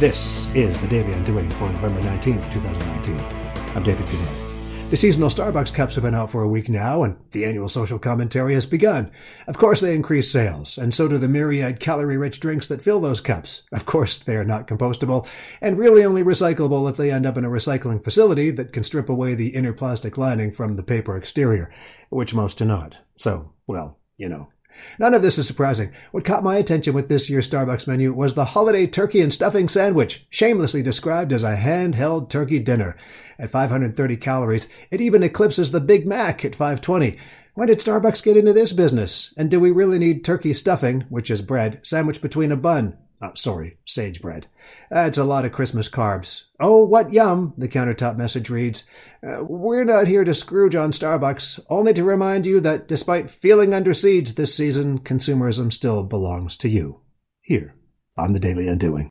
This is the Daily Undoing for November 19th, 2019. I'm David Gannett. The seasonal Starbucks cups have been out for a week now, and the annual social commentary has begun. Of course, they increase sales, and so do the myriad calorie rich drinks that fill those cups. Of course, they are not compostable, and really only recyclable if they end up in a recycling facility that can strip away the inner plastic lining from the paper exterior, which most do not. So, well, you know. None of this is surprising. What caught my attention with this year's Starbucks menu was the holiday turkey and stuffing sandwich, shamelessly described as a handheld turkey dinner. At 530 calories, it even eclipses the Big Mac at 520. When did Starbucks get into this business? And do we really need turkey stuffing, which is bread, sandwiched between a bun? Oh, sorry, sage bread. That's a lot of Christmas carbs. Oh, what yum, the countertop message reads. Uh, we're not here to Scrooge on Starbucks, only to remind you that despite feeling under siege this season, consumerism still belongs to you. Here on the Daily Undoing.